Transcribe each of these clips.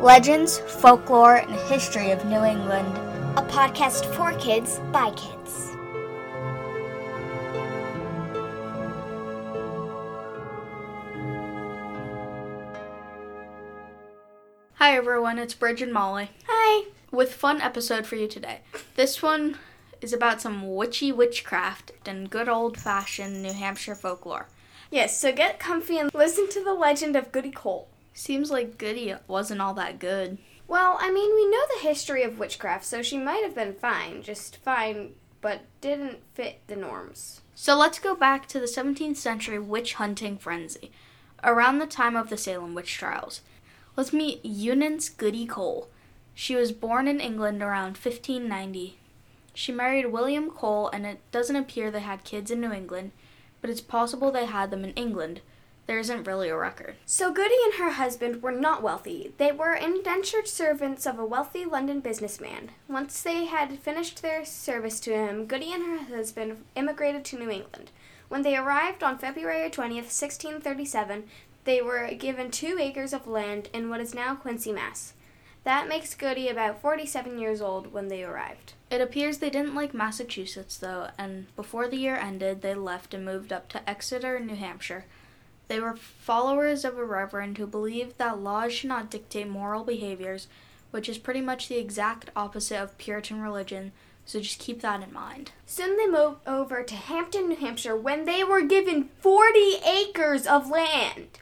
legends, folklore, and history of New England. A podcast for kids by kids. Hi everyone, it's Bridge and Molly Hi. with fun episode for you today. This one is about some witchy witchcraft and good old-fashioned New Hampshire folklore. Yes, so get comfy and listen to the legend of Goody Cole. Seems like Goody wasn't all that good. Well, I mean, we know the history of witchcraft, so she might have been fine, just fine, but didn't fit the norms. So let's go back to the 17th century witch hunting frenzy, around the time of the Salem witch trials. Let's meet Eunice Goody Cole. She was born in England around 1590. She married William Cole, and it doesn't appear they had kids in New England, but it's possible they had them in England. There isn't really a record. So Goody and her husband were not wealthy. They were indentured servants of a wealthy London businessman. Once they had finished their service to him, Goody and her husband immigrated to New England. When they arrived on February 20th, 1637, they were given two acres of land in what is now Quincy, Mass. That makes Goody about 47 years old when they arrived. It appears they didn't like Massachusetts, though, and before the year ended, they left and moved up to Exeter, New Hampshire. They were followers of a reverend who believed that laws should not dictate moral behaviors, which is pretty much the exact opposite of Puritan religion, so just keep that in mind. Soon they moved over to Hampton, New Hampshire when they were given 40 acres of land.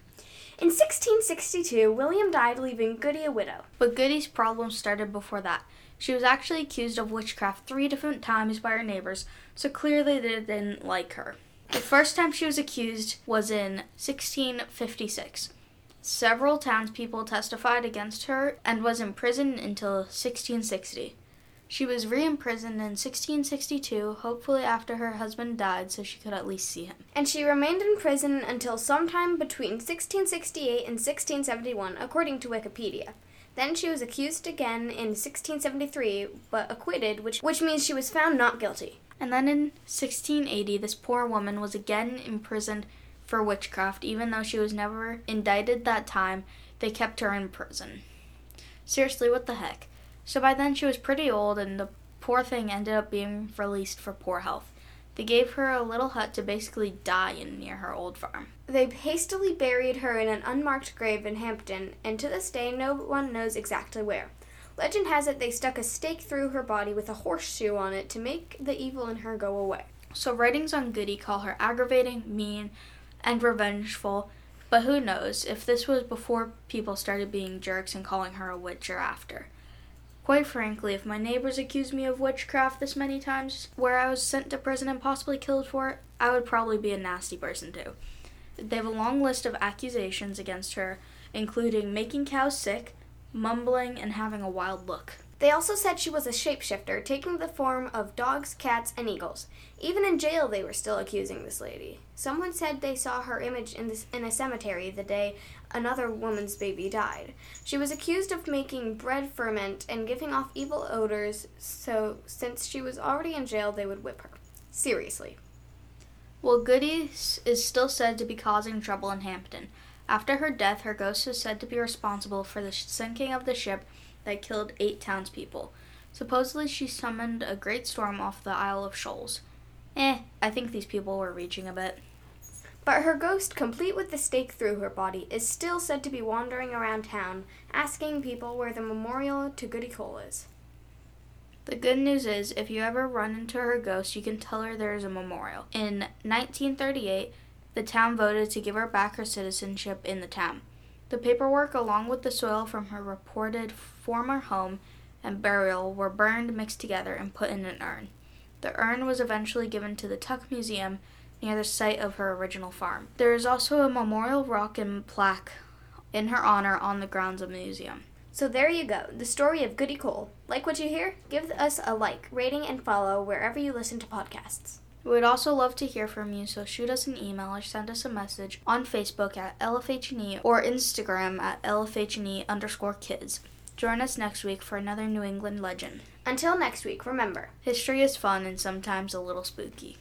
In 1662, William died, leaving Goody a widow. But Goody's problems started before that. She was actually accused of witchcraft three different times by her neighbors, so clearly they didn't like her. The first time she was accused was in 1656. Several townspeople testified against her and was imprisoned until 1660. She was re-imprisoned in 1662, hopefully after her husband died so she could at least see him. And she remained in prison until sometime between 1668 and 1671, according to Wikipedia. Then she was accused again in 1673, but acquitted, which, which means she was found not guilty. And then in 1680, this poor woman was again imprisoned for witchcraft, even though she was never indicted that time, they kept her in prison. Seriously, what the heck? So by then she was pretty old, and the poor thing ended up being released for poor health. They gave her a little hut to basically die in near her old farm. They hastily buried her in an unmarked grave in Hampton, and to this day no one knows exactly where. Legend has it they stuck a stake through her body with a horseshoe on it to make the evil in her go away. So writings on Goody call her aggravating, mean, and revengeful, but who knows if this was before people started being jerks and calling her a witch or after. Quite frankly, if my neighbors accused me of witchcraft this many times, where I was sent to prison and possibly killed for it, I would probably be a nasty person too. They have a long list of accusations against her, including making cows sick, mumbling, and having a wild look. They also said she was a shapeshifter, taking the form of dogs, cats, and eagles. Even in jail, they were still accusing this lady. Someone said they saw her image in, this, in a cemetery the day another woman's baby died. She was accused of making bread ferment and giving off evil odors, so since she was already in jail, they would whip her. Seriously. Well, Goody is still said to be causing trouble in Hampton. After her death, her ghost is said to be responsible for the sinking of the ship that killed eight townspeople. Supposedly, she summoned a great storm off the Isle of Shoals. Eh, I think these people were reaching a bit. But her ghost, complete with the stake through her body, is still said to be wandering around town, asking people where the memorial to Goody Cole is. The good news is, if you ever run into her ghost, you can tell her there is a memorial. In 1938, the town voted to give her back her citizenship in the town. The paperwork, along with the soil from her reported former home and burial, were burned, mixed together, and put in an urn. The urn was eventually given to the Tuck Museum near the site of her original farm. There is also a memorial rock and plaque in her honor on the grounds of the museum. So there you go, the story of Goody Cole. Like what you hear? Give us a like, rating, and follow wherever you listen to podcasts. We would also love to hear from you, so shoot us an email or send us a message on Facebook at LFHNE E or Instagram at LFHNE E underscore kids. Join us next week for another New England legend. Until next week, remember History is fun and sometimes a little spooky.